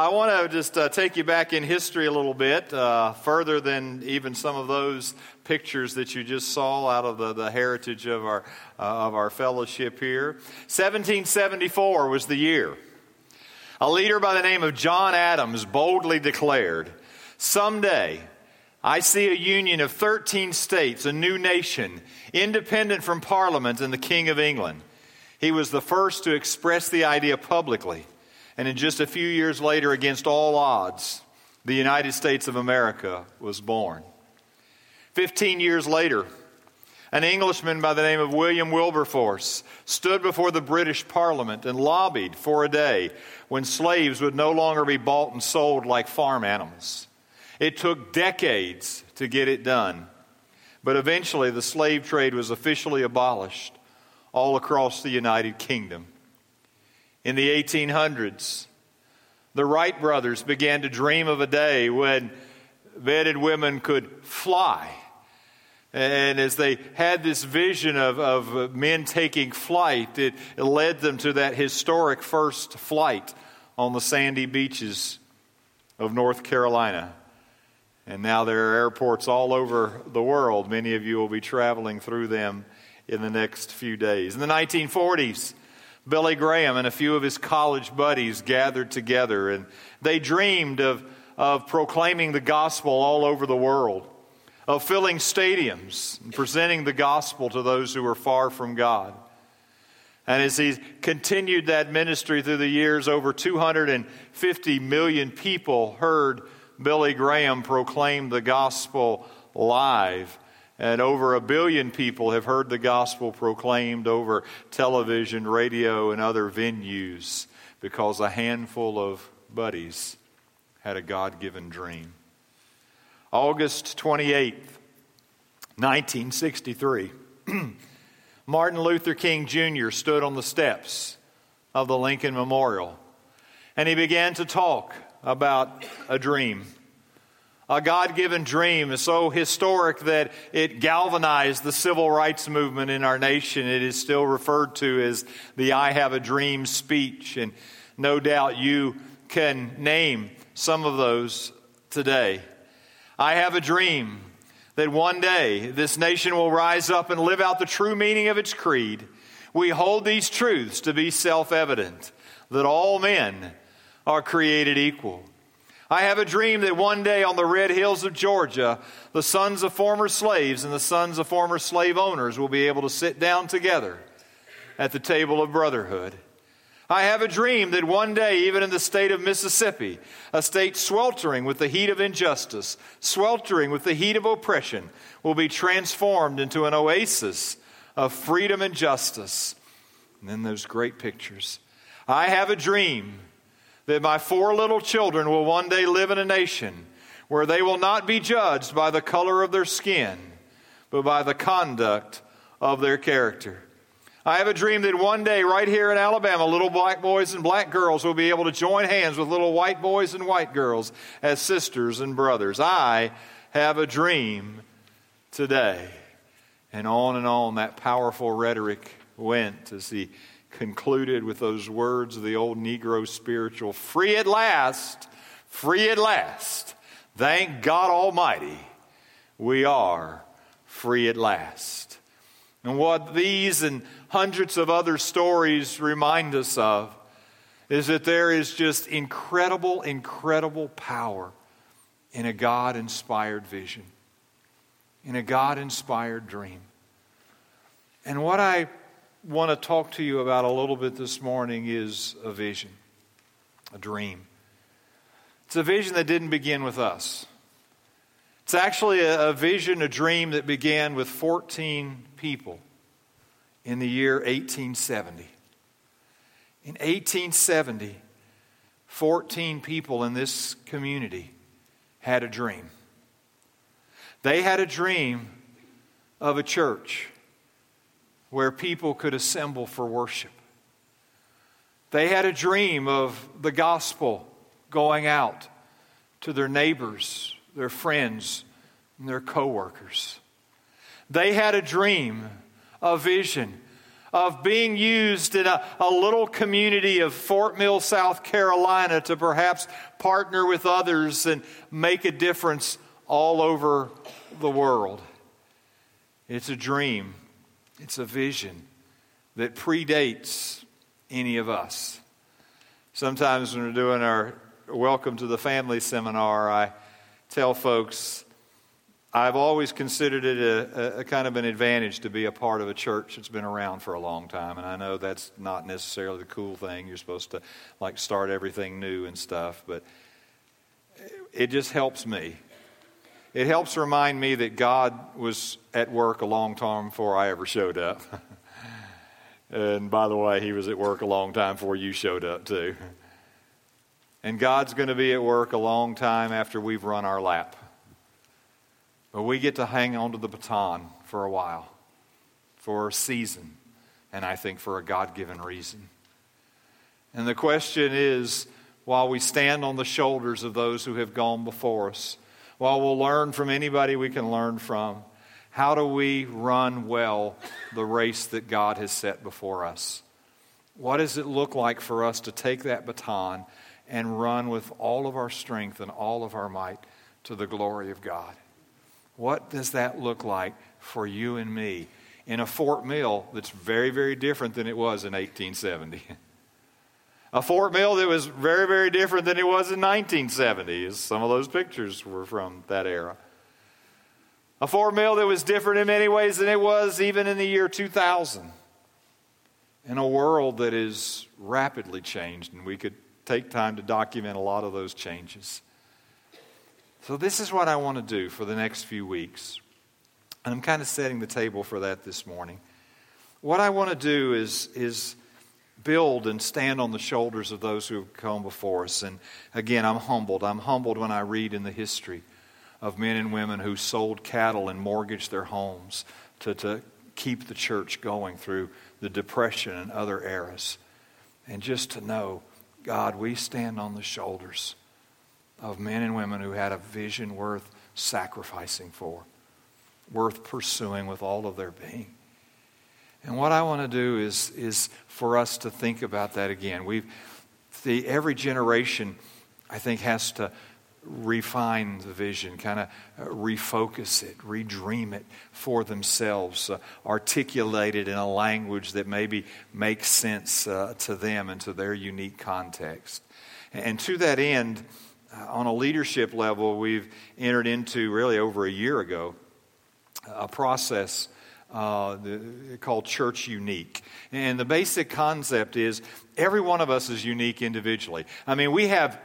I want to just uh, take you back in history a little bit, uh, further than even some of those pictures that you just saw out of the, the heritage of our, uh, of our fellowship here. 1774 was the year. A leader by the name of John Adams boldly declared, Someday, I see a union of 13 states, a new nation, independent from Parliament and the King of England. He was the first to express the idea publicly. And in just a few years later, against all odds, the United States of America was born. Fifteen years later, an Englishman by the name of William Wilberforce stood before the British Parliament and lobbied for a day when slaves would no longer be bought and sold like farm animals. It took decades to get it done, but eventually the slave trade was officially abolished all across the United Kingdom. In the 1800s, the Wright brothers began to dream of a day when vetted women could fly. And as they had this vision of, of men taking flight, it, it led them to that historic first flight on the sandy beaches of North Carolina. And now there are airports all over the world. Many of you will be traveling through them in the next few days. In the 1940s, Billy Graham and a few of his college buddies gathered together and they dreamed of, of proclaiming the gospel all over the world, of filling stadiums and presenting the gospel to those who were far from God. And as he continued that ministry through the years, over 250 million people heard Billy Graham proclaim the gospel live and over a billion people have heard the gospel proclaimed over television, radio, and other venues because a handful of buddies had a God given dream. August 28th, 1963, Martin Luther King Jr. stood on the steps of the Lincoln Memorial and he began to talk about a dream a God given dream is so historic that it galvanized the civil rights movement in our nation. It is still referred to as the I Have a Dream speech. And no doubt you can name some of those today. I have a dream that one day this nation will rise up and live out the true meaning of its creed. We hold these truths to be self evident that all men are created equal I have a dream that one day on the red hills of Georgia, the sons of former slaves and the sons of former slave owners will be able to sit down together at the table of brotherhood. I have a dream that one day, even in the state of Mississippi, a state sweltering with the heat of injustice, sweltering with the heat of oppression, will be transformed into an oasis of freedom and justice. And then those great pictures. I have a dream that my four little children will one day live in a nation where they will not be judged by the color of their skin, but by the conduct of their character. I have a dream that one day, right here in Alabama, little black boys and black girls will be able to join hands with little white boys and white girls as sisters and brothers. I have a dream today. And on and on that powerful rhetoric went as he concluded with those words of the old Negro spiritual free at last, free at last. Thank God Almighty, we are free at last. And what these and hundreds of other stories remind us of is that there is just incredible, incredible power in a God inspired vision, in a God inspired dream. And what I want to talk to you about a little bit this morning is a vision, a dream. It's a vision that didn't begin with us. It's actually a, a vision, a dream that began with 14 people in the year 1870. In 1870, 14 people in this community had a dream. They had a dream of a church where people could assemble for worship. They had a dream of the gospel going out to their neighbors, their friends, and their coworkers. They had a dream, a vision of being used in a, a little community of Fort Mill, South Carolina to perhaps partner with others and make a difference all over the world. It's a dream, it's a vision that predates any of us. Sometimes when we're doing our Welcome to the Family seminar, I tell folks I've always considered it a, a, kind of an advantage to be a part of a church that's been around for a long time. And I know that's not necessarily the cool thing. You're supposed to like start everything new and stuff, but it just helps me. It helps remind me that God was at work a long time before I ever showed up. and by the way, He was at work a long time before you showed up, too. And God's going to be at work a long time after we've run our lap. But we get to hang on to the baton for a while, for a season, and I think for a God given reason. And the question is while we stand on the shoulders of those who have gone before us, while we'll learn from anybody we can learn from, how do we run well the race that God has set before us? What does it look like for us to take that baton and run with all of our strength and all of our might to the glory of God? What does that look like for you and me in a Fort Mill that's very, very different than it was in 1870? a Fort Mill that was very, very different than it was in 1970. Some of those pictures were from that era. A Fort Mill that was different in many ways than it was even in the year 2000. In a world that is rapidly changed, and we could take time to document a lot of those changes. So, this is what I want to do for the next few weeks. And I'm kind of setting the table for that this morning. What I want to do is, is build and stand on the shoulders of those who have come before us. And again, I'm humbled. I'm humbled when I read in the history of men and women who sold cattle and mortgaged their homes to, to keep the church going through the Depression and other eras. And just to know, God, we stand on the shoulders of men and women who had a vision worth sacrificing for, worth pursuing with all of their being. And what I want to do is, is for us to think about that again. We've, the, every generation, I think, has to refine the vision, kind of uh, refocus it, redream it for themselves, uh, articulate it in a language that maybe makes sense uh, to them and to their unique context. And to that end, uh, on a leadership level, we've entered into really over a year ago a process uh, the, called Church Unique. And the basic concept is every one of us is unique individually. I mean, we have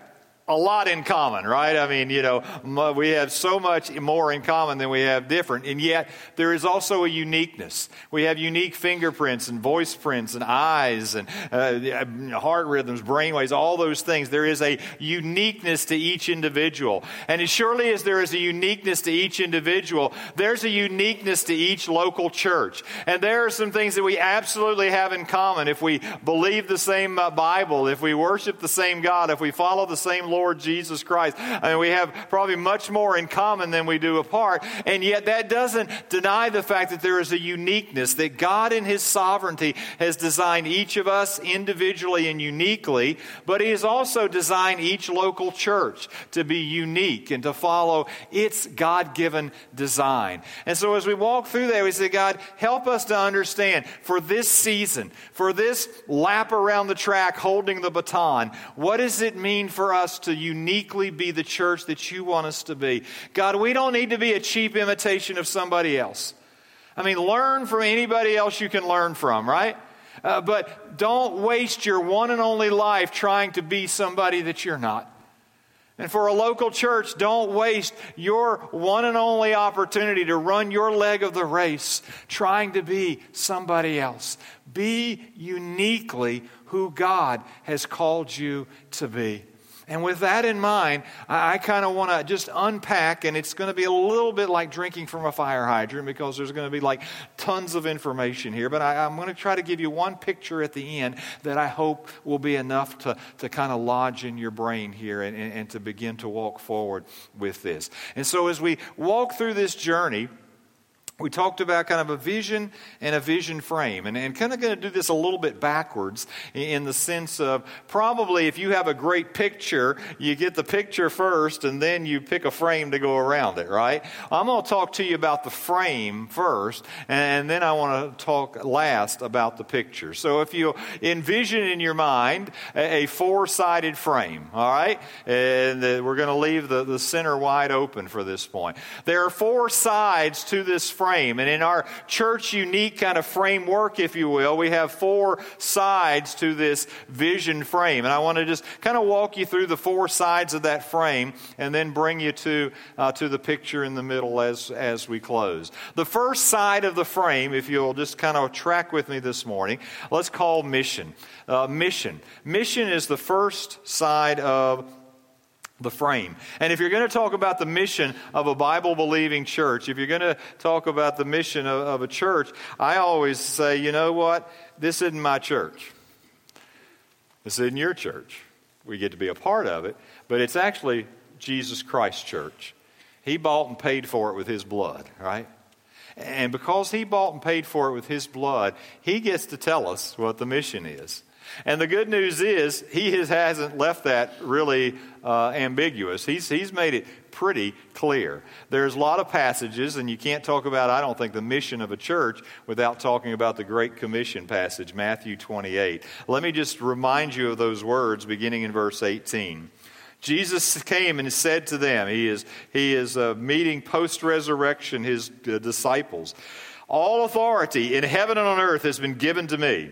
a lot in common, right? I mean, you know, we have so much more in common than we have different. And yet, there is also a uniqueness. We have unique fingerprints and voice prints and eyes and uh, heart rhythms, brain waves, all those things. There is a uniqueness to each individual. And as surely as there is a uniqueness to each individual, there's a uniqueness to each local church. And there are some things that we absolutely have in common. If we believe the same uh, Bible, if we worship the same God, if we follow the same Lord Jesus Christ. I mean, we have probably much more in common than we do apart. And yet that doesn't deny the fact that there is a uniqueness, that God in His sovereignty has designed each of us individually and uniquely, but He has also designed each local church to be unique and to follow its God given design. And so as we walk through that, we say, God, help us to understand for this season, for this lap around the track holding the baton, what does it mean for us to uniquely be the church that you want us to be. God, we don't need to be a cheap imitation of somebody else. I mean, learn from anybody else you can learn from, right? Uh, but don't waste your one and only life trying to be somebody that you're not. And for a local church, don't waste your one and only opportunity to run your leg of the race trying to be somebody else. Be uniquely who God has called you to be. And with that in mind, I, kind of want to just unpack, and it's going to be a little bit like drinking from a fire hydrant because there's going to be like tons of information here. But I, am going to try to give you one picture at the end that I hope will be enough to, to kind of lodge in your brain here and, and, and to begin to walk forward with this. And so as we walk through this journey, we talked about kind of a vision and a vision frame, and, and kind of going to do this a little bit backwards in the sense of probably if you have a great picture, you get the picture first and then you pick a frame to go around it, right? I'm going to talk to you about the frame first, and then I want to talk last about the picture. So if you envision in your mind a, a four sided frame, all right, and we're going to leave the, the center wide open for this point. There are four sides to this frame frame. And in our church unique kind of framework, if you will, we have four sides to this vision frame. And I want to just kind of walk you through the four sides of that frame and then bring you to, uh, to the picture in the middle as, as we close. The first side of the frame, if you'll just kind of track with me this morning, let's call mission. Uh, mission. Mission is the first side of the frame. And if you're going to talk about the mission of a Bible believing church, if you're going to talk about the mission of, of, a church, I always say, you know what? This isn't my church. This isn't your church. We get to be a part of it, but it's actually Jesus Christ Church. He bought and paid for it with his blood, right? And because he bought and paid for it with his blood, he gets to tell us what the mission is. And the good news is, he has, hasn't left that really uh, ambiguous. He's, he's made it pretty clear. There's a lot of passages, and you can't talk about, I don't think, the mission of a church without talking about the Great Commission passage, Matthew 28. Let me just remind you of those words beginning in verse 18. Jesus came and said to them, He is, he is uh, meeting post resurrection his uh, disciples. All authority in heaven and on earth has been given to me.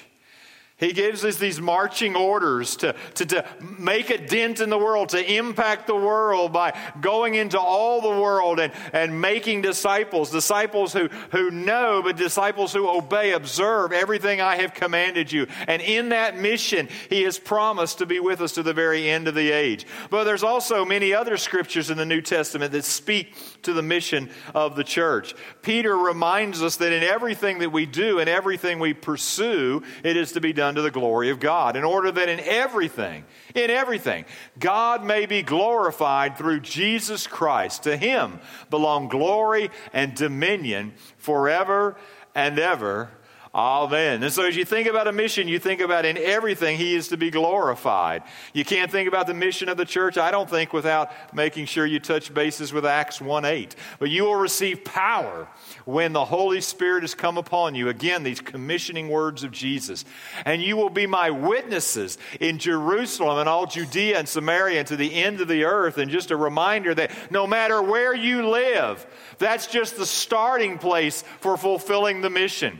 He gives us these marching orders to, to, to make a dent in the world, to impact the world by going into all the world and, and making disciples. Disciples who, who know, but disciples who obey, observe everything I have commanded you. And in that mission, He has promised to be with us to the very end of the age. But there's also many other scriptures in the New Testament that speak to the mission of the church. Peter reminds us that in everything that we do and everything we pursue, it is to be done to the glory of God, in order that in everything, in everything, God may be glorified through Jesus Christ. To him belong glory and dominion forever and ever. Amen. And so as you think about a mission, you think about in everything he is to be glorified. You can't think about the mission of the church, I don't think, without making sure you touch bases with Acts 1 8. But you will receive power when the Holy Spirit has come upon you. Again, these commissioning words of Jesus. And you will be my witnesses in Jerusalem and all Judea and Samaria and to the end of the earth. And just a reminder that no matter where you live, that's just the starting place for fulfilling the mission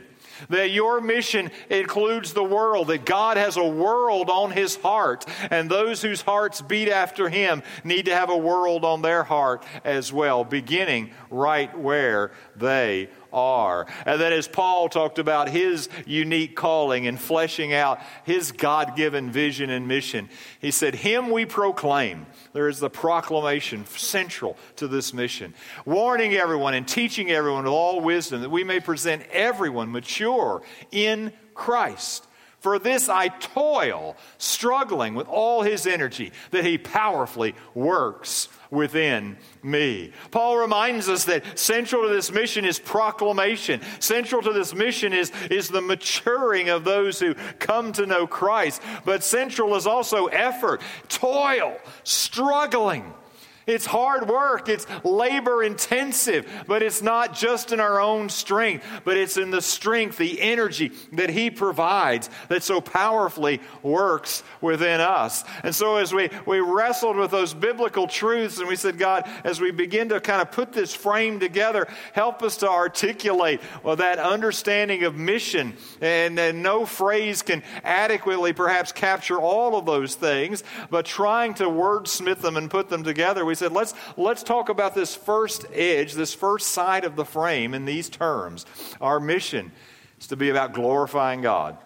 that your mission includes the world, that God has a world on his heart, and those whose hearts beat after him need to have a world on their heart as well, beginning right where they are. And then, as Paul talked about his unique calling and fleshing out his God given vision and mission, he said, Him we proclaim. There is the proclamation central to this mission, warning everyone and teaching everyone with all wisdom that we may present everyone mature in Christ. For this I toil, struggling with all his energy that he powerfully works within me. Paul reminds us that central to this mission is proclamation. Central to this mission is, is the maturing of those who come to know Christ. But central is also effort, toil, struggling. It's hard work, it's labor intensive, but it's not just in our own strength, but it's in the strength, the energy that He provides that so powerfully works within us. And so, as we, we wrestled with those biblical truths and we said, God, as we begin to kind of put this frame together, help us to articulate well, that understanding of mission. And, and no phrase can adequately perhaps capture all of those things, but trying to wordsmith them and put them together, we said, let's, let's talk about this first edge, this first side of the frame in these terms. Our mission is to be about glorifying God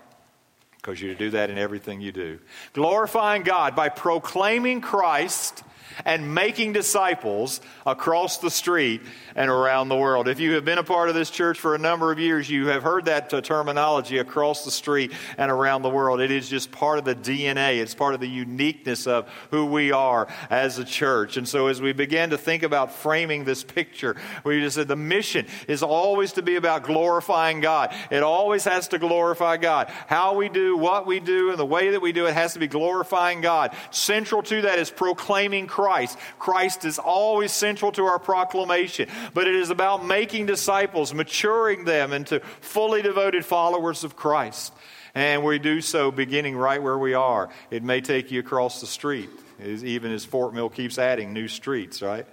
because you do that in everything you do. Glorifying God by proclaiming Christ and making disciples across the street and around the world. If you have been a part of this church for a number of years, you have heard that terminology across the street and around the world. It is just part of the DNA, it's part of the uniqueness of who we are as a church. And so, as we began to think about framing this picture, we just said the mission is always to be about glorifying God. It always has to glorify God. How we do what we do and the way that we do it has to be glorifying God. Central to that is proclaiming Christ. Christ Christ is always central to our proclamation but it is about making disciples, maturing them into fully devoted followers of Christ. And we do so beginning right where we are. It may take you across the street, even as Fort Mill keeps adding new streets, right?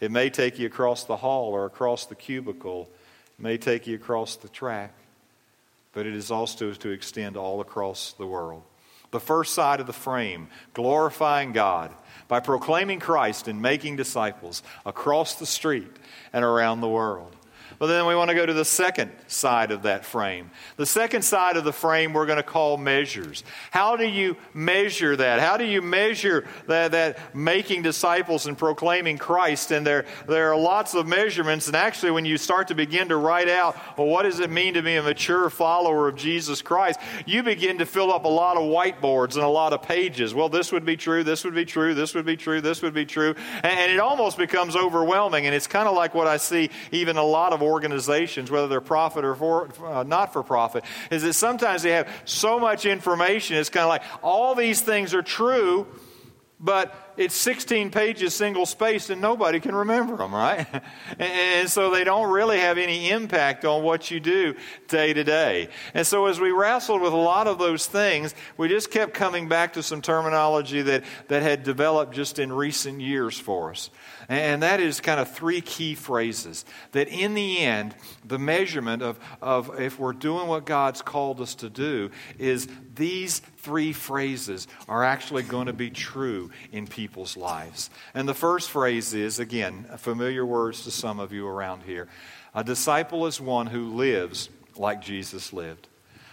It may take you across the hall or across the cubicle. It may take you across the track. But it is also to extend all across the world. The first side of the frame, glorifying God by proclaiming Christ and making disciples across the street and around the world. But then we want to go to the second side of that frame. The second side of the frame we're going to call measures. How do you measure that? How do you measure that, that making disciples and proclaiming Christ? And there, there are lots of measurements. And actually, when you start to begin to write out, well, what does it mean to be a mature follower of Jesus Christ? You begin to fill up a lot of whiteboards and a lot of pages. Well, this would be true, this would be true, this would be true, this would be true. And, and it almost becomes overwhelming. And it's kind of like what I see even a lot of organizations, whether they're profit or for, uh, not for profit, is that sometimes they have so much information. It's kind of like all these things are true, but it's 16 pages single spaced and nobody can remember them, right? and so they don't really have any impact on what you do day to day. And so as we wrestled with a lot of those things, we just kept coming back to some terminology that, that had developed just in recent years for us. And that is kind of three key phrases that in the end, the measurement of, of if we're doing what God's called us to do is these three phrases are actually going to be true in people's lives. And the first phrase is, again, familiar words to some of you around here. A disciple is one who lives like Jesus lived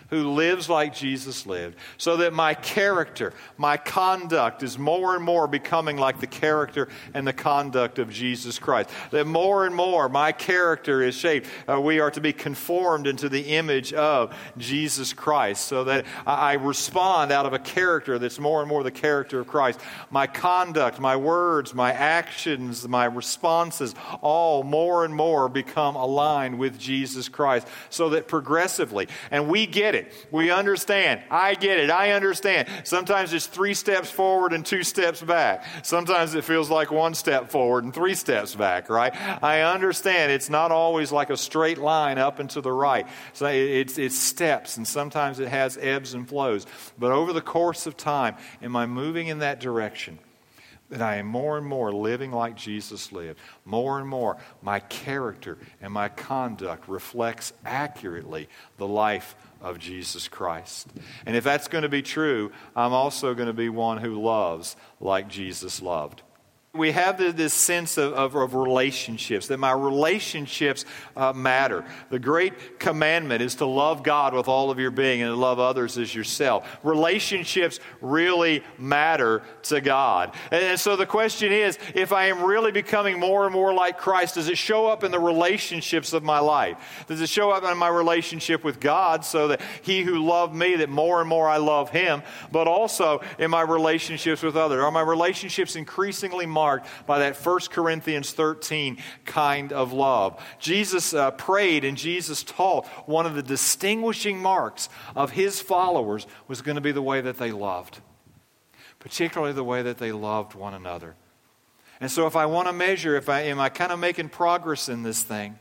who lives like Jesus lived, so that my character, my conduct is more and more becoming like the character and the conduct of Jesus Christ. That more and more my character is shaped. Uh, we are to be conformed into the image of Jesus Christ, so that I, I respond out of a character that's more and more the character of Christ. My conduct, my words, my actions, my responses, all more and more become aligned with Jesus Christ, so that progressively, and we get it. We understand. I get it. I understand. Sometimes it's three steps forward and two steps back. Sometimes it feels like one step forward and three steps back, right? I understand. It's not always like a straight line up and to the right. So it's, it's steps, and sometimes it has ebbs and flows. But over the course of time, am I moving in that direction? that I am more and more living like Jesus lived. More and more, my character and my conduct reflects accurately the life of Jesus Christ. And if that's going to be true, I'm also going to be one who loves like Jesus loved we have this sense of, of, of, relationships, that my relationships uh, matter. The great commandment is to love God with all of your being and to love others as yourself. Relationships really matter to God. And, and so the question is if I am really becoming more and more like Christ, does it show up in the relationships of my life? Does it show up in my relationship with God so that He who loved me, that more and more I love Him, but also in my relationships with others? Are my relationships increasingly? Marked by that 1 Corinthians 13 kind of love. Jesus uh, prayed and Jesus taught one of the distinguishing marks of his followers was going to be the way that they loved, particularly the way that they loved one another. And so, if I want to measure, if I am I kind of making progress in this thing,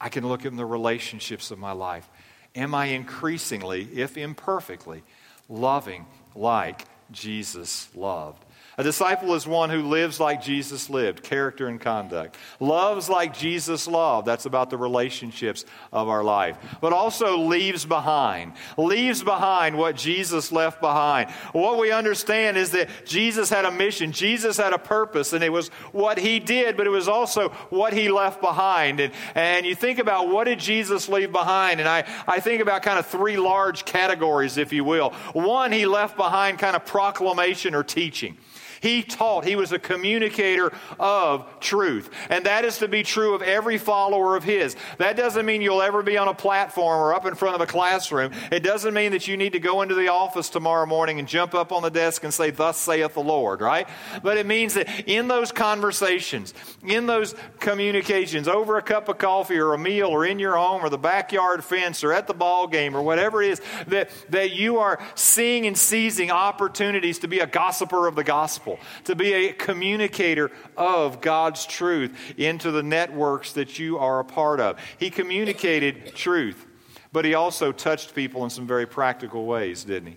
I can look at the relationships of my life. Am I increasingly, if imperfectly, loving like Jesus loved? A disciple is one who lives like Jesus lived, character and conduct. Loves like Jesus loved. That's about the relationships of our life. But also leaves behind. Leaves behind what Jesus left behind. What we understand is that Jesus had a mission, Jesus had a purpose, and it was what he did, but it was also what he left behind. And, and you think about what did Jesus leave behind? And I, I think about kind of three large categories, if you will. One, he left behind kind of proclamation or teaching. He taught, he was a communicator of truth. And that is to be true of every follower of his. That doesn't mean you'll ever be on a platform or up in front of a classroom. It doesn't mean that you need to go into the office tomorrow morning and jump up on the desk and say, Thus saith the Lord, right? But it means that in those conversations, in those communications, over a cup of coffee or a meal or in your home or the backyard fence or at the ball game or whatever it is, that, that you are seeing and seizing opportunities to be a gossiper of the gospel, to be a communicator of God's truth into the networks that you are a part of. He communicated truth, but he also touched people in some very practical ways, didn't he?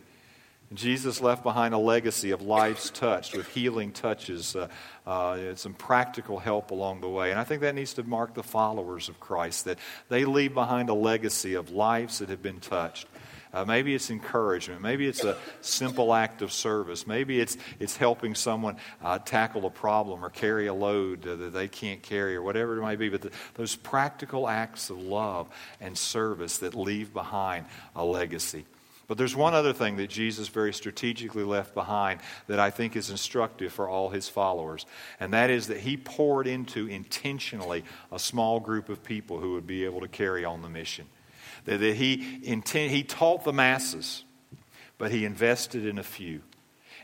Jesus left behind a legacy of lives touched with healing touches, uh, uh, some practical help along the way. And I think that needs to mark the followers of Christ, that they leave behind a legacy of lives that have been touched. Uh, maybe it's encouragement. Maybe it's a simple act of service. Maybe it's, it's helping someone uh, tackle a problem or carry a load that they can't carry or whatever it might be. But the, those practical acts of love and service that leave behind a legacy. But there's one other thing that Jesus very strategically left behind that I think is instructive for all his followers, and that is that he poured into intentionally a small group of people who would be able to carry on the mission. That, he, he taught the masses, but he invested in a few.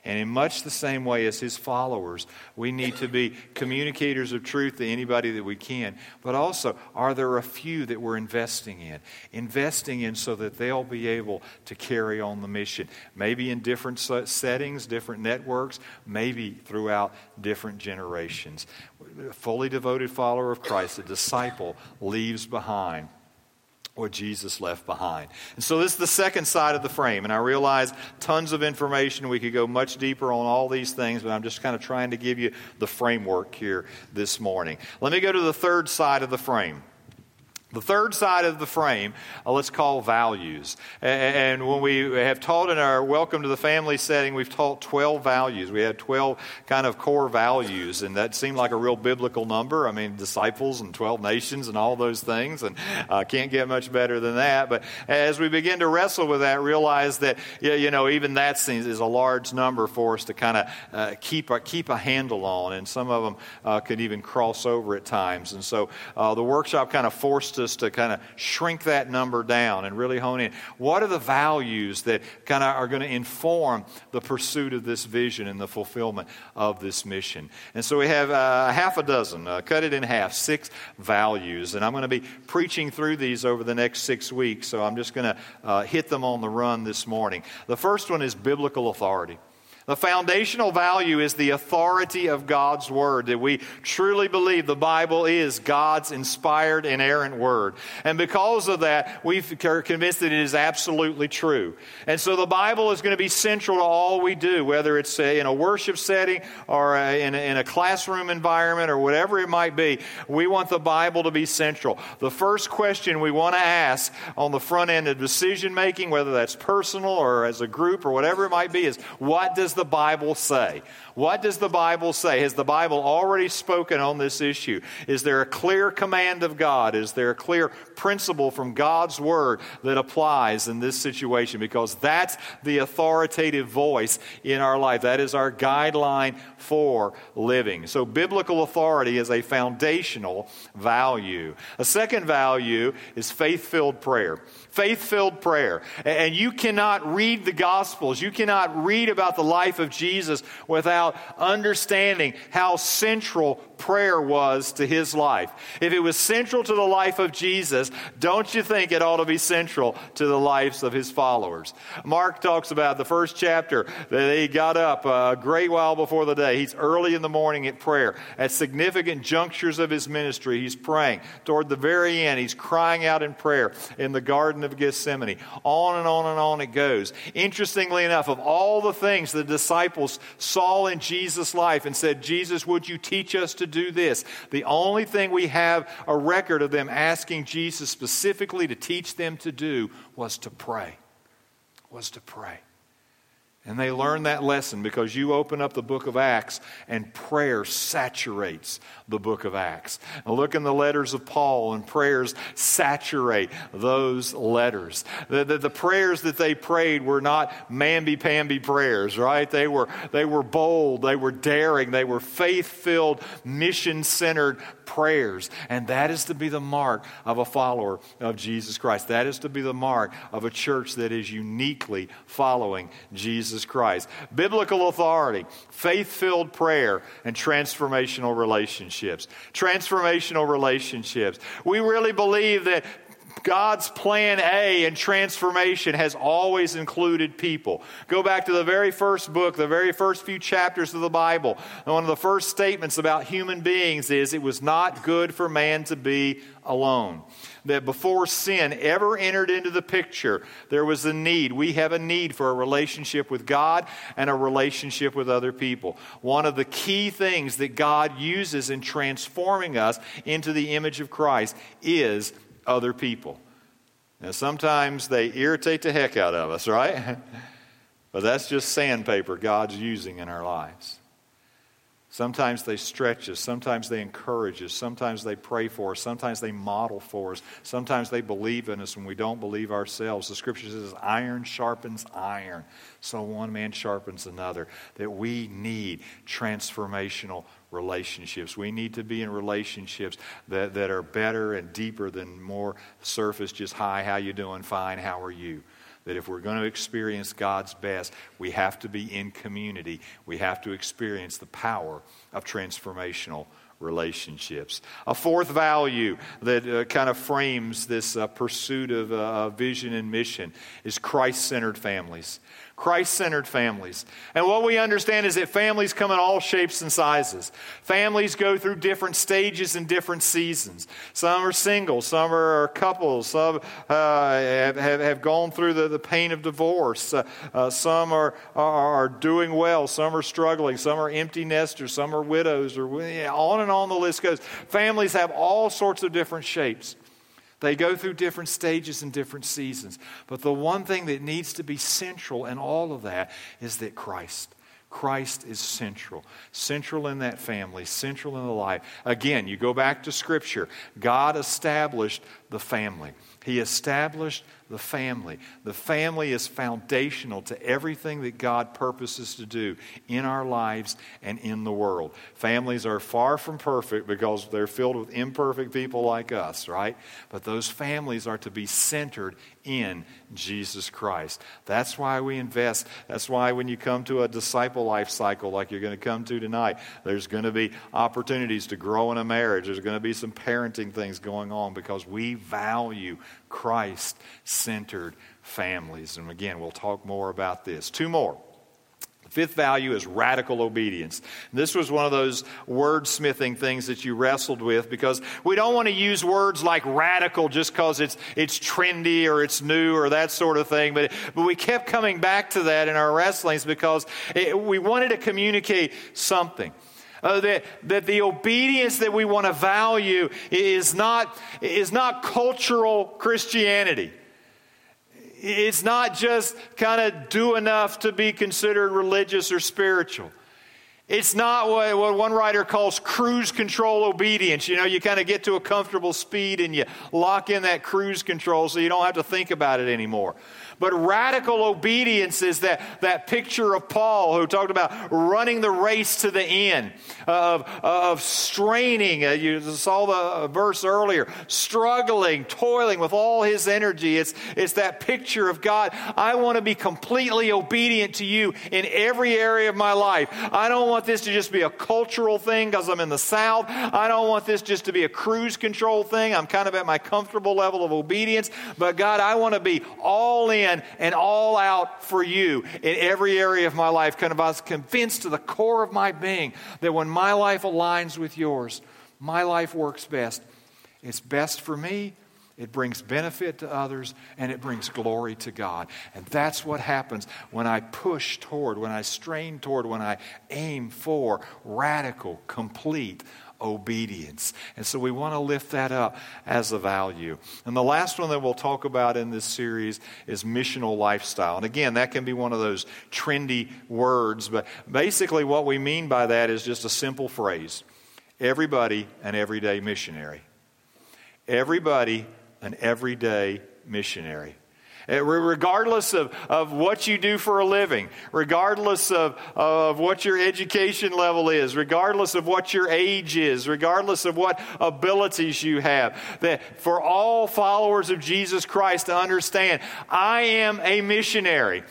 And in much the same way as his followers, we need to be communicators of truth to anybody that we can. But also, are there a few that we're investing in? Investing in so that they'll be able to carry on the mission. Maybe in different settings, different networks, maybe throughout different generations. A fully devoted follower of Christ, a disciple, leaves behind what Jesus left behind. And so this is the second side of the frame. And I realize tons of information. We could go much deeper on all these things, but I'm just kind of trying to give you the framework here this morning. Let me go to the third side of the frame. The third side of the frame, uh, let's call values. And when we have taught in our Welcome to the Family setting, we've taught 12 values. We had 12 kind of core values, and that seemed like a real biblical number. I mean, disciples and 12 nations and all those things, and uh, can't get much better than that. But as we begin to wrestle with that, realize that, you know, even that seems is a large number for us to kind of uh, keep, a, keep a handle on, and some of them uh, could even cross over at times. And so uh, the workshop kind of forced us to kind of shrink that number down and really hone in. What are the values that kind of are going to inform the pursuit of this vision and the fulfillment of this mission? And so we have uh, half a dozen, uh, cut it in half, six values. And I'm going to be preaching through these over the next six weeks, so I'm just going to uh, hit them on the run this morning. The first one is biblical authority. The foundational value is the authority of God's Word, that we truly believe the Bible is God's inspired, inerrant Word. And because of that, we are convinced that it is absolutely true. And so the Bible is going to be central to all we do, whether it's uh, in a worship setting or uh, in a classroom environment or whatever it might be. We want the Bible to be central. The first question we want to ask on the front end of decision making, whether that's personal or as a group or whatever it might be, is what does the Bible say? What does the Bible say? Has the Bible already spoken on this issue? Is there a clear command of God? Is there a clear principle from God's Word that applies in this situation? Because that's the authoritative voice in our life. That is our guideline for living. So, biblical authority is a foundational value. A second value is faith filled prayer. Faith filled prayer. And you cannot read the Gospels, you cannot read about the life of Jesus without understanding how central prayer was to his life. If it was central to the life of Jesus, don't you think it ought to be central to the lives of his followers? Mark talks about the first chapter that he got up a great while before the day. He's early in the morning at prayer. At significant junctures of his ministry, he's praying. Toward the very end, he's crying out in prayer in the Garden of Gethsemane. On and on and on it goes. Interestingly enough, of all the things the disciples saw in Jesus' life and said, Jesus, would you teach us to do this? The only thing we have a record of them asking Jesus specifically to teach them to do was to pray. Was to pray. And they learn that lesson because you open up the book of Acts and prayer saturates the book of Acts. And look in the letters of Paul, and prayers saturate those letters. The, the, the prayers that they prayed were not mamby-pamby prayers, right? They were, they were bold, they were daring, they were faith filled, mission centered prayers. And that is to be the mark of a follower of Jesus Christ. That is to be the mark of a church that is uniquely following Jesus Christ. Biblical authority, faith filled prayer, and transformational relationships. Transformational relationships. We really believe that God's plan A and transformation has always included people. Go back to the very first book, the very first few chapters of the Bible. And one of the first statements about human beings is it was not good for man to be alone. That before sin ever entered into the picture, there was a need. We have a need for a relationship with God and a relationship with other people. One of the key things that God uses in transforming us into the image of Christ is other people. Now, sometimes they irritate the heck out of us, right? but that's just sandpaper God's using in our lives. Sometimes they stretch us. Sometimes they encourage us. Sometimes they pray for us. Sometimes they model for us. Sometimes they believe in us when we don't believe ourselves. The scripture says, iron sharpens iron. So one man sharpens another. That we need transformational relationships. We need to be in relationships that, that are better and deeper than more surface, just hi, how you doing? Fine, how are you? That if we're going to experience God's best, we have to be in community. We have to experience the power of transformational relationships. A fourth value that uh, kind of frames this uh, pursuit of uh, vision and mission is Christ centered families. Christ centered families. And what we understand is that families come in all shapes and sizes. Families go through different stages and different seasons. Some are single, some are couples, some uh, have, have, gone through the, the pain of divorce, uh, uh, some are, are, are, doing well, some are struggling, some are empty nesters, some are widows, or on and on the list goes. Families have all sorts of different shapes. They go through different stages and different seasons. But the one thing that needs to be central in all of that is that Christ. Christ is central. Central in that family, central in the life. Again, you go back to Scripture. God established the family. He established the family. The family is foundational to everything that God purposes to do in our lives and in the world. Families are far from perfect because they're filled with imperfect people like us, right? But those families are to be centered in Jesus Christ. That's why we invest. That's why when you come to a disciple life cycle like you're going to come to tonight, there's going to be opportunities to grow in a marriage. There's going to be some parenting things going on because we value Christ centered families. And again, we'll talk more about this. Two more. Fifth value is radical obedience. This was one of those wordsmithing things that you wrestled with because we don't want to use words like radical just because it's, it's trendy or it's new or that sort of thing. But, but we kept coming back to that in our wrestlings because it, we wanted to communicate something. Uh, that, that the obedience that we want to value is not, is not cultural Christianity. It's not just kind of do enough to be considered religious or spiritual. It's not what, what one writer calls cruise control obedience. You know, you kind of get to a comfortable speed and you lock in that cruise control so you don't have to think about it anymore. But radical obedience is that, that picture of Paul who talked about running the race to the end, of, of straining. Uh, you saw the uh, verse earlier, struggling, toiling with all his energy. It's, it's that picture of God. I want to be completely obedient to you in every area of my life. I don't want this to just be a cultural thing because I'm in the South. I don't want this just to be a cruise control thing. I'm kind of at my comfortable level of obedience. But God, I want to be all in in and all out for you in every area of my life. Kind of, I was convinced to the core of my being that when my life aligns with yours, my life works best. It's best for me. It brings benefit to others and it brings glory to God. And that's what happens when I push toward, when I strain toward, when I aim for radical, complete obedience. And so we want to lift that up as a value. And the last one that we'll talk about in this series is missional lifestyle. And again, that can be one of those trendy words, but basically what we mean by that is just a simple phrase everybody an everyday missionary. Everybody an everyday missionary. Uh, regardless of, of what you do for a living, regardless of, of what your education level is, regardless of what your age is, regardless of what abilities you have, that for all followers of Jesus Christ to understand, I am a missionary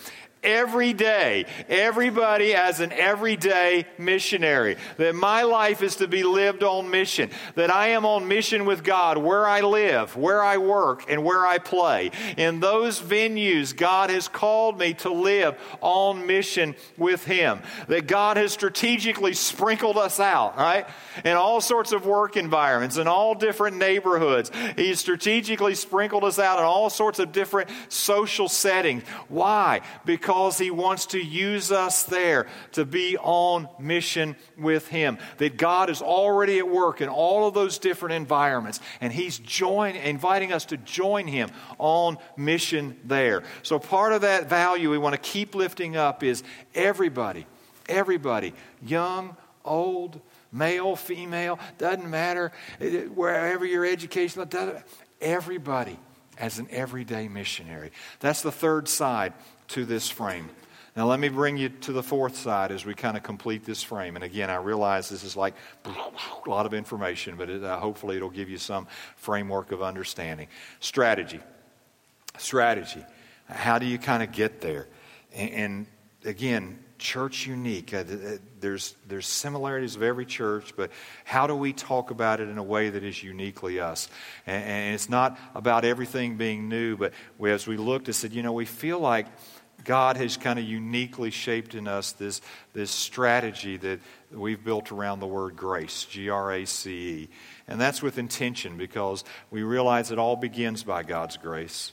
every day, everybody as an everyday missionary. That my life is to be lived on mission. That I am on mission with God where I live, where I work, and where I play. In those venues, God has called me to live on mission with Him. That God has strategically sprinkled us out, right? In all sorts of work environments, in all different neighborhoods. He's strategically sprinkled us out in all sorts of different social settings. Why? Because because He wants to use us there to be on mission with Him. That God is already at work in all of those different environments, and He's join, inviting us to join Him on mission there. So, part of that value we want to keep lifting up is everybody, everybody, young, old, male, female, doesn't matter, wherever your education, everybody as an everyday missionary. That's the third side to this frame. Now, let me bring you to the fourth side as we kind of complete this frame. And again, I realize this is like a lot of information, but it, uh, hopefully it'll give you some framework of understanding. Strategy. Strategy. How do you kind of get there? And, and again, church unique. Uh, there's, there's similarities of every church, but how do we talk about it in a way that is uniquely us? And, and it's not about everything being new, but we, as we looked and said, you know, we feel like God has kind of uniquely shaped in us this, this strategy that we've built around the word grace, G R A C E. And that's with intention because we realize it all begins by God's grace.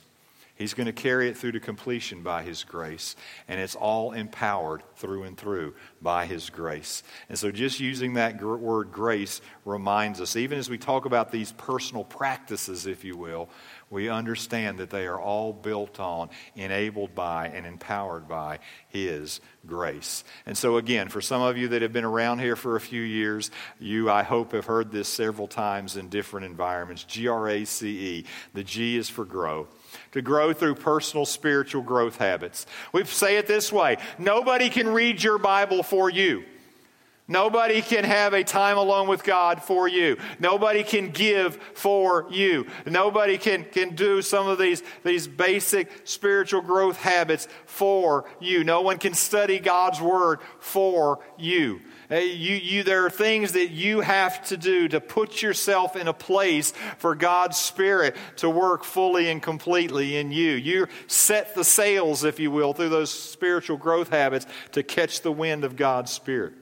He's going to carry it through to completion by His grace. And it's all empowered through and through by His grace. And so, just using that gr- word grace reminds us, even as we talk about these personal practices, if you will, we understand that they are all built on, enabled by, and empowered by His grace. And so, again, for some of you that have been around here for a few years, you, I hope, have heard this several times in different environments. G R A C E. The G is for grow to grow through personal spiritual growth habits. We say it this way nobody can read your Bible for you. Nobody can have a time alone with God for you. Nobody can give for you. Nobody can, can do some of these, these basic spiritual growth habits for you. No one can study God's Word for you. You, you, there are things that you have to do to put yourself in a place for God's Spirit to work fully and completely in you. You set the sails, if you will, through those spiritual growth habits to catch the wind of God's Spirit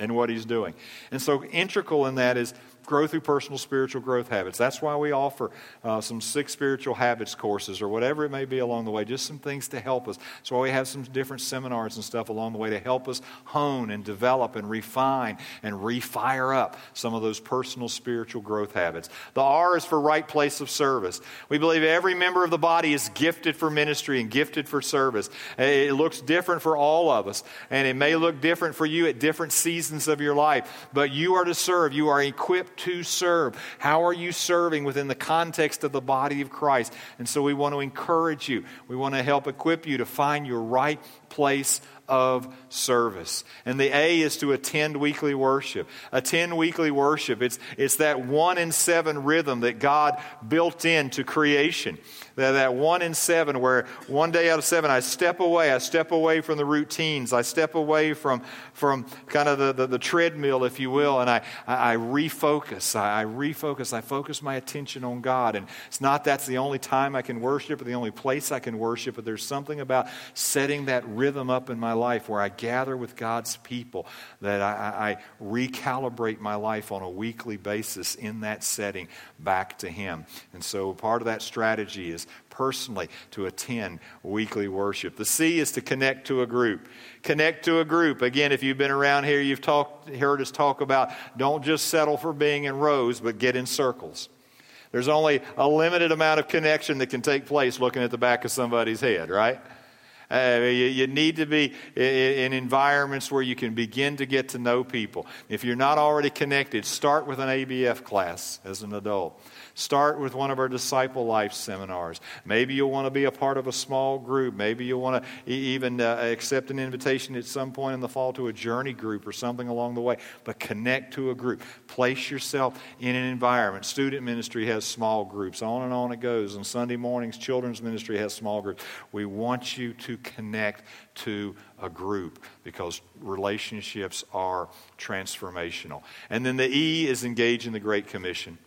and what he's doing. And so, integral in that is grow through personal spiritual growth habits. That's why we offer uh, some six spiritual habits courses or whatever it may be along the way, just some things to help us. That's why we have some different seminars and stuff along the way to help us hone and develop and refine and refire up some of those personal spiritual growth habits. The R is for right place of service. We believe every member of the body is gifted for ministry and gifted for service. It looks different for all of us, and it may look different for you at different seasons of your life, but you are to serve. You are equipped to serve? How are you serving within the context of the body of Christ? And so we want to encourage you. We want to help equip you to find your right place of service. And the A is to attend weekly worship. Attend weekly worship. It's, it's that one in seven rhythm that God built into creation. That, that one in seven, where one day out of seven I step away. I step away from the routines. I step away from, from kind of the, the, the treadmill, if you will, and I, I, I refocus. I, I, refocus. I focus my attention on God. And it's not that's the only time I can worship or the only place I can worship, but there's something about setting that rhythm up in my life where I gather with God's people, that I, I, recalibrate my life on a weekly basis in that setting back to Him. And so part of that strategy is personally to attend weekly worship. The C is to connect to a group. Connect to a group. Again, if you've been around here, you've talked, heard us talk about don't just settle for being in rows, but get in circles. There's only a limited amount of connection that can take place looking at the back of somebody's head, right? Uh, you, you, need to be in, in environments where you can begin to get to know people. If you're not already connected, start with an ABF class as an adult. Start with one of our disciple life seminars. Maybe you'll want to be a part of a small group. Maybe you'll want to even uh, accept an invitation at some point in the fall to a journey group or something along the way. But connect to a group. Place yourself in an environment. Student ministry has small groups. On and on it goes. On Sunday mornings, children's ministry has small groups. We want you to connect to a group because relationships are transformational. And then the E is engage in the Great Commission.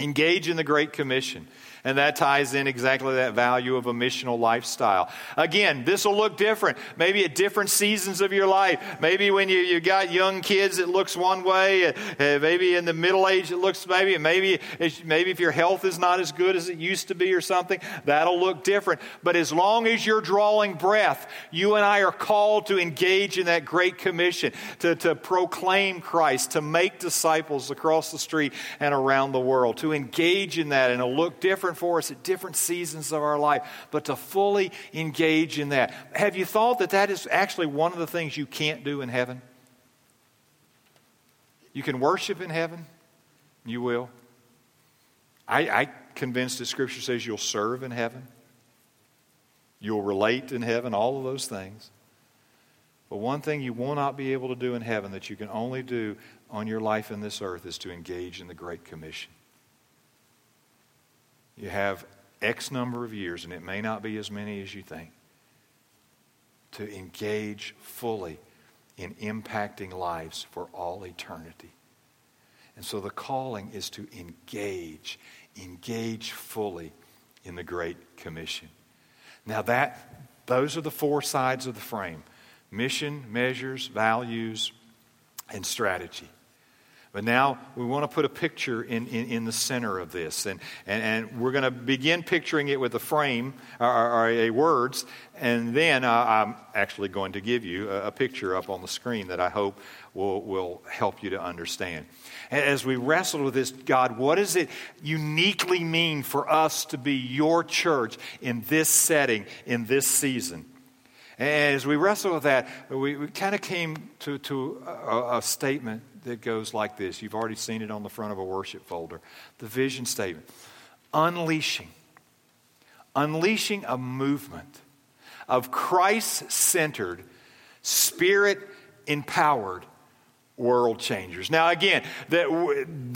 Engage in the Great Commission. And that ties in exactly that value of a missional lifestyle. Again, this will look different. Maybe at different seasons of your life. Maybe when you, you got young kids, it looks one way. Uh, maybe in the middle age, it looks maybe, maybe, maybe if your health is not as good as it used to be or something, that'll look different. But as long as you're drawing breath, you and I are called to engage in that great commission, to, to proclaim Christ, to make disciples across the street and around the world, to engage in that, and it'll look different for us at different seasons of our life, but to fully engage in that. Have you thought that that is actually one of the things you can't do in heaven? You can worship in heaven, you will. I, I convinced that Scripture says you'll serve in heaven, you'll relate in heaven, all of those things. But one thing you will not be able to do in heaven that you can only do on your life in this earth is to engage in the Great Commission. You have X number of years, and it may not be as many as you think, to engage fully in impacting lives for all eternity. And so the calling is to engage, engage fully in the Great Commission. Now that those are the four sides of the frame. Mission, measures, values, and strategy. But now we want to put a picture in, in, in the center of this. And, and, and we're going to begin picturing it with a frame or, or a words. And then uh, I'm actually going to give you a, a, picture up on the screen that I hope will, will help you to understand. As we wrestle with this, God, what does it uniquely mean for us to be your church in this setting, in this season? And as we wrestle with that, we, we kind of came to, to a, a statement that goes like this. You've already seen it on the front of a worship folder. The vision statement unleashing, unleashing a movement of Christ centered, spirit empowered world changers. Now, again, that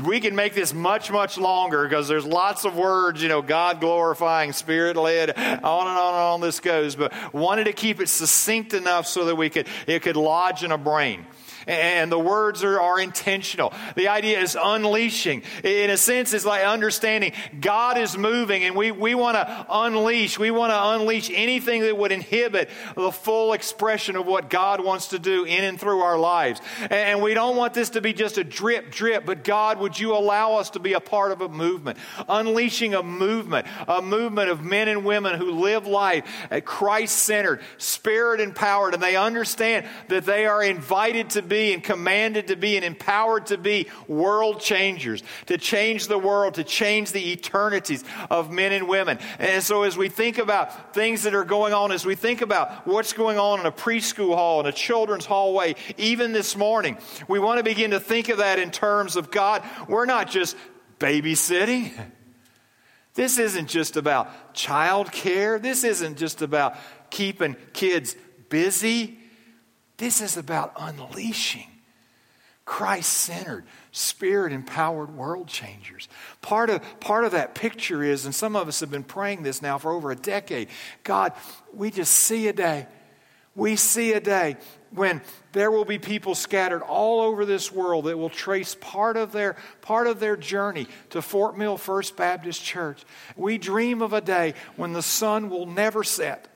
we can make this much, much longer because there's lots of words, you know, God glorifying, spirit led, on and on and on this goes. But wanted to keep it succinct enough so that we could it could lodge in a brain. And the words are, are intentional. The idea is unleashing. In a sense, it's like understanding God is moving and we, we want to unleash. We want to unleash anything that would inhibit the full expression of what God wants to do in and through our lives. And we don't want this to be just a drip, drip, but God, would you allow us to be a part of a movement? Unleashing a movement, a movement of men and women who live life at Christ centered, spirit empowered, and they understand that they are invited to be and commanded to be and empowered to be world changers, to change the world, to change the eternities of men and women. And so as we think about things that are going on, as we think about what's going on in a preschool hall, in a children's hallway, even this morning, we want to begin to think of that in terms of God, we're not just babysitting. This isn't just about child care. This isn't just about keeping kids busy. This is about unleashing Christ centered, spirit empowered world changers. Part of, part of that picture is, and some of us have been praying this now for over a decade God, we just see a day. We see a day when there will be people scattered all over this world that will trace part of their, part of their journey to Fort Mill First Baptist Church. We dream of a day when the sun will never set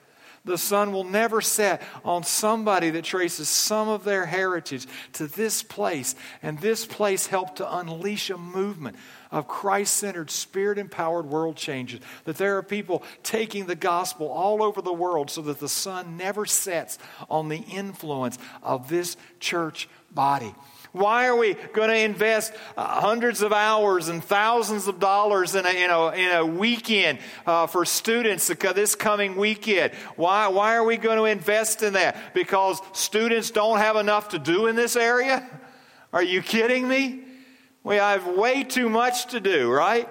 The sun will never set on somebody that traces some of their heritage to this place. And this place helped to unleash a movement of Christ centered, spirit empowered world changes. That there are people taking the gospel all over the world so that the sun never sets on the influence of this church body. Why are we going to invest uh, hundreds of hours and thousands of dollars in a, in a, in a weekend uh, for students this coming weekend? Why, why are we going to invest in that? Because students don't have enough to do in this area? Are you kidding me? We have way too much to do, right?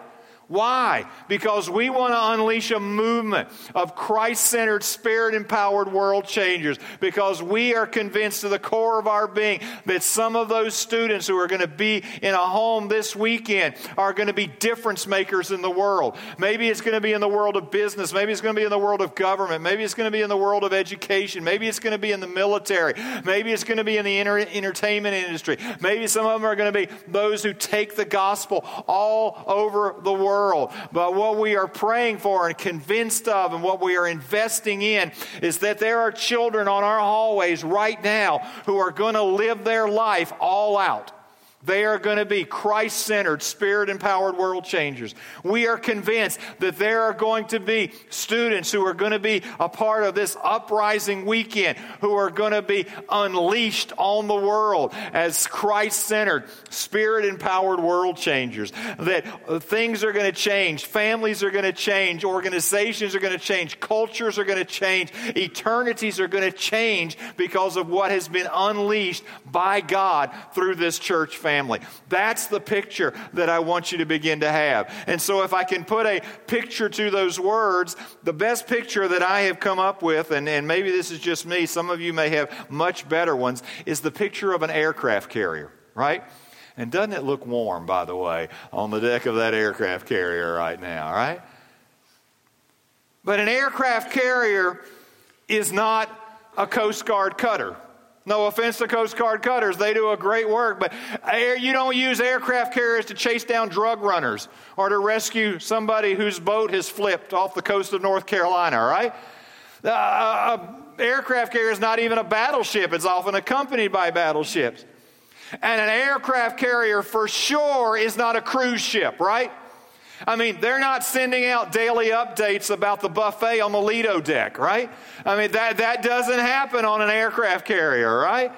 Why? Because we want to unleash a movement of Christ centered, spirit empowered world changers. Because we are convinced to the core of our being that some of those students who are going to be in a home this weekend are going to be difference makers in the world. Maybe it's going to be in the world of business. Maybe it's going to be in the world of government. Maybe it's going to be in the world of education. Maybe it's going to be in the military. Maybe it's going to be in the entertainment industry. Maybe some of them are going to be those who take the gospel all over the world world. But what we are praying for and convinced of and what we are investing in is that there are children on our hallways right now who are going to live their life all out. They are going to be Christ centered, spirit empowered world changers. We are convinced that there are going to be students who are going to be a part of this uprising weekend who are going to be unleashed on the world as Christ centered, spirit empowered world changers. That things are going to change, families are going to change, organizations are going to change, cultures are going to change, eternities are going to change because of what has been unleashed by God through this church family family. That's the picture that I want you to begin to have. And so, if I can put a picture to those words, the best picture that I have come up with, and, and maybe this is just me, some of you may have much better ones, is the picture of an aircraft carrier, right? And doesn't it look warm, by the way, on the deck of that aircraft carrier right now, right? But an aircraft carrier is not a Coast Guard cutter. No offense to Coast Guard cutters, they do a great work, but air, you don't use aircraft carriers to chase down drug runners or to rescue somebody whose boat has flipped off the coast of North Carolina, right? Uh, uh, aircraft carrier is not even a battleship, it's often accompanied by battleships. And an aircraft carrier for sure is not a cruise ship, right? I mean, they're not sending out daily updates about the buffet on the Lido deck, right? I mean, that, that doesn't happen on an aircraft carrier, right?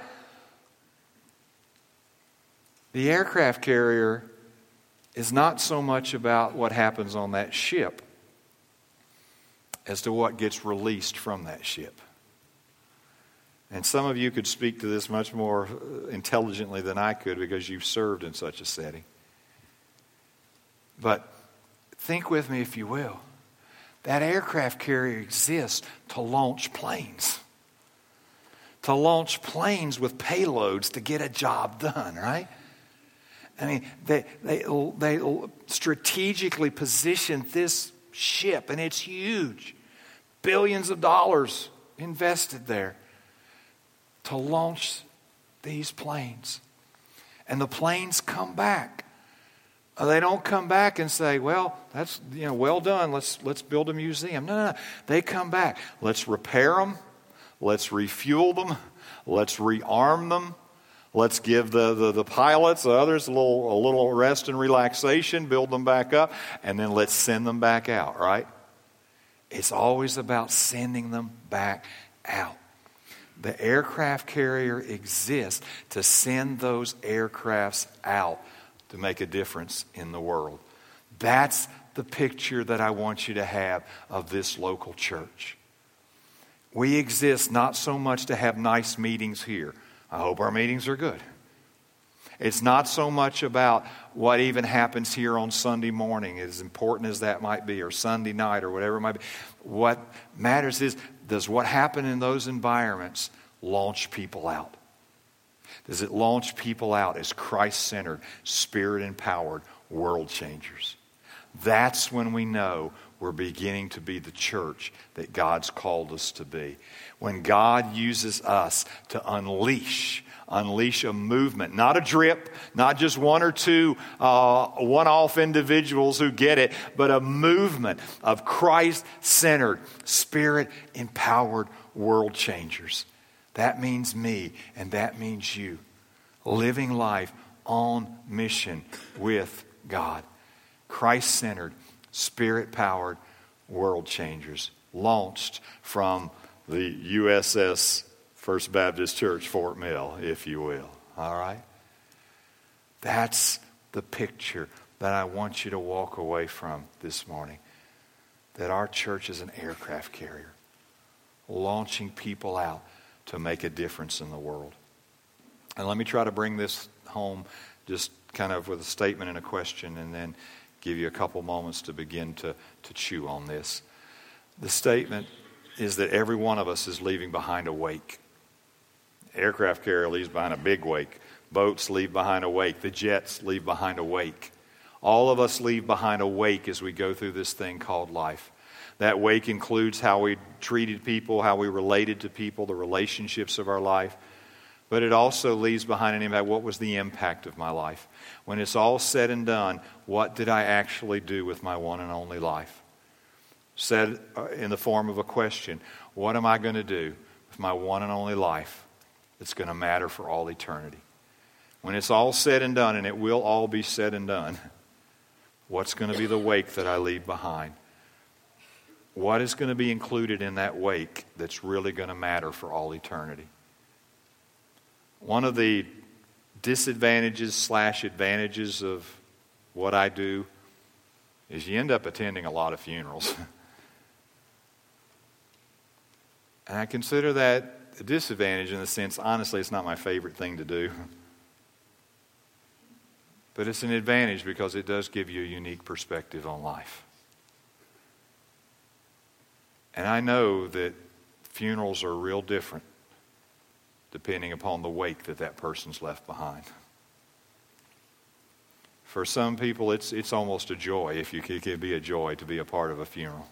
The aircraft carrier is not so much about what happens on that ship as to what gets released from that ship. And some of you could speak to this much more uh, intelligently than I could because you've served in such a setting. But Think with me, if you will. That aircraft carrier exists to launch planes, to launch planes with payloads to get a job done, right? I mean, they, they, they strategically positioned this ship, and it's huge. Billions of dollars invested there to launch these planes. And the planes come back. They don't come back and say, well, that's, you know, well done. Let's, let's build a museum. No, no, no. They come back. Let's repair them. Let's refuel them. Let's rearm them. Let's give the, the, the pilots, the others, a little, a little rest and relaxation, build them back up, and then let's send them back out, right? It's always about sending them back out. The aircraft carrier exists to send those aircrafts out to make a difference in the world. That's the picture that I want you to have of this local church. We exist not so much to have nice meetings here. I hope our meetings are good. It's not so much about what even happens here on Sunday morning, as important as that might be, or Sunday night, or whatever it might be. What matters is does what happen in those environments launch people out? Does it launch people out as Christ centered, spirit empowered world changers? that's when we know we're beginning to be the church that God's called us to be. When God uses us to unleash unleash a movement, not a drip, not just one or two uh, one off individuals who get it, but a movement of Christ centered, spirit empowered world changers. That means me, and that means you. Living life on mission with God. Christ centered, spirit powered world changers. Launched from the USS First Baptist Church, Fort Mill, if you will. All right? That's the picture that I want you to walk away from this morning. That our church is an aircraft carrier, launching people out to make a difference in the world. And let me try to bring this home just kind of with a statement and a question, and then give you a couple moments to begin to, to chew on this. The statement is that every one of us is leaving behind a wake. Aircraft carrier leaves behind a big wake. Boats leave behind a wake. The jets leave behind a wake. All of us leave behind a wake as we go through this thing called life. That wake includes how we treated people, how we related to people, the relationships of our life. But it also leaves behind an impact. What was the impact of my life? When it's all said and done, what did I actually do with my one and only life? Said uh, in the form of a question What am I going to do with my one and only life that's going to matter for all eternity? When it's all said and done, and it will all be said and done, what's going to be the wake that I leave behind? What is going to be included in that wake that's really going to matter for all eternity? One of the disadvantages slash advantages of what I do is you end up attending a lot of funerals. and I consider that a disadvantage in the sense, honestly, it's not my favorite thing to do. But it's an advantage because it does give you a unique perspective on life. And I know that funerals are real different depending upon the wake that that person's left behind. For some people, it's, it's almost a joy, if you it can be a joy to be a part of a funeral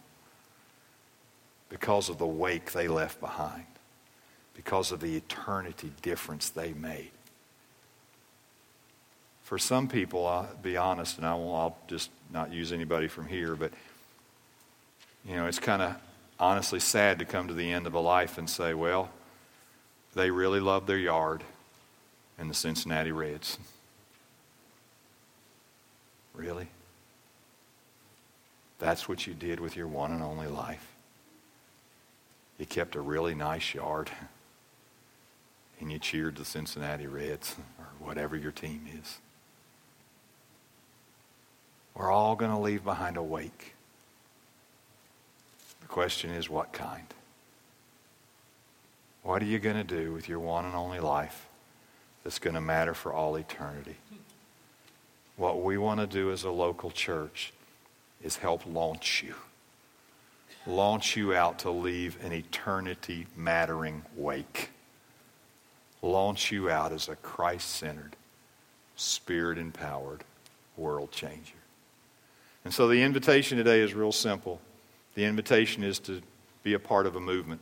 because of the wake they left behind, because of the eternity difference they made. For some people, I'll be honest, and I will, I'll just not use anybody from here, but you know, it's kind of honestly sad to come to the end of a life and say, well, they really love their yard and the Cincinnati Reds. Really? That's what you did with your one and only life. You kept a really nice yard and you cheered the Cincinnati Reds or whatever your team is. We're all going to leave behind a wake. The question is, what kind? What are you going to do with your one and only life that's going to matter for all eternity? What we want to do as a local church is help launch you. Launch you out to leave an eternity mattering wake. Launch you out as a Christ centered, spirit empowered world changer. And so the invitation today is real simple. The invitation is to be a part of a movement.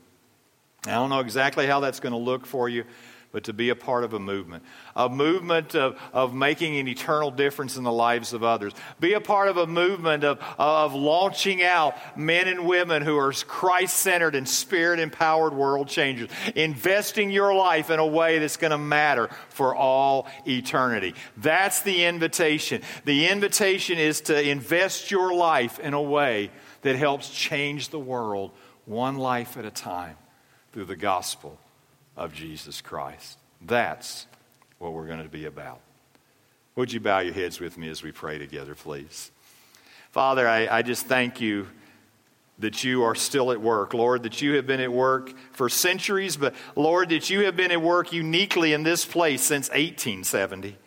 I don't know exactly how that's going to look for you, but to be a part of a movement, a movement of, of making an eternal difference in the lives of others. Be a part of a movement of, of launching out men and women who are Christ centered and spirit empowered world changers, investing your life in a way that's going to matter for all eternity. That's the invitation. The invitation is to invest your life in a way that helps change the world one life at a time through the gospel of Jesus Christ. That's what we're going to be about. Would you bow your heads with me as we pray together, please? Father, I, I just thank you that you are still at work. Lord, that you have been at work for centuries, but Lord, that you have been at work uniquely in this place since 1870.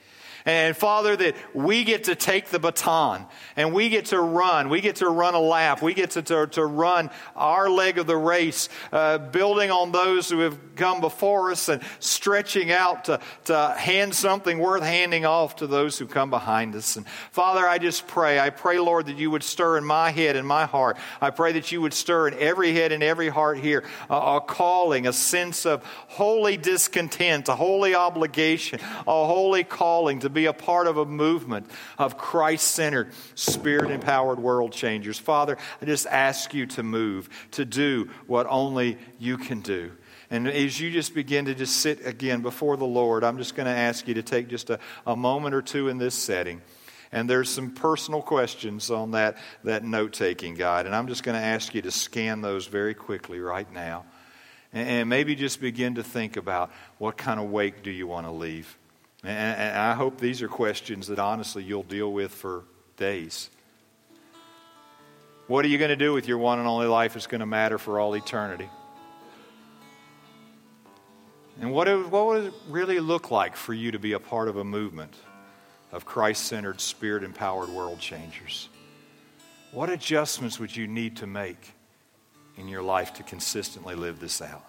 And Father, that we get to take the baton and we get to run. We get to run a lap. We get to, to, to run our leg of the race, uh, building on those who have come before us and stretching out to, to hand something worth handing off to those who come behind us. And Father, I just pray. I pray, Lord, that you would stir in my head and my heart. I pray that you would stir in every head and every heart here a, a calling, a sense of holy discontent, a holy obligation, a holy calling to be a part of a movement of Christ centered, spirit empowered world changers. Father, I just ask you to move, to do what only you can do. And as you just begin to just sit again before the Lord, I'm just going to ask you to take just a, a moment or two in this setting. And there's some personal questions on that, that note taking guide. And I'm just going to ask you to scan those very quickly right now. And, and maybe just begin to think about what kind of wake do you want to leave. And, I hope these are questions that honestly you'll deal with for days. What are you going to do with your one and only life that's going to matter for all eternity? And what, what would it really look like for you to be a part of a movement of Christ centered, spirit empowered world changers? What adjustments would you need to make in your life to consistently live this out?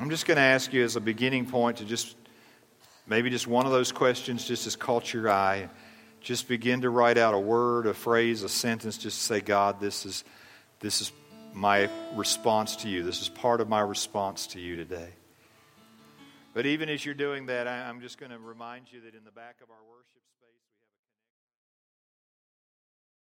I'm just going to ask you as a beginning point to just maybe just one of those questions just has caught your eye. Just begin to write out a word, a phrase, a sentence, just say, God, this is, this is my response to you. This is part of my response to you today. But even as you're doing that, I'm just going to remind you that in the back of our worship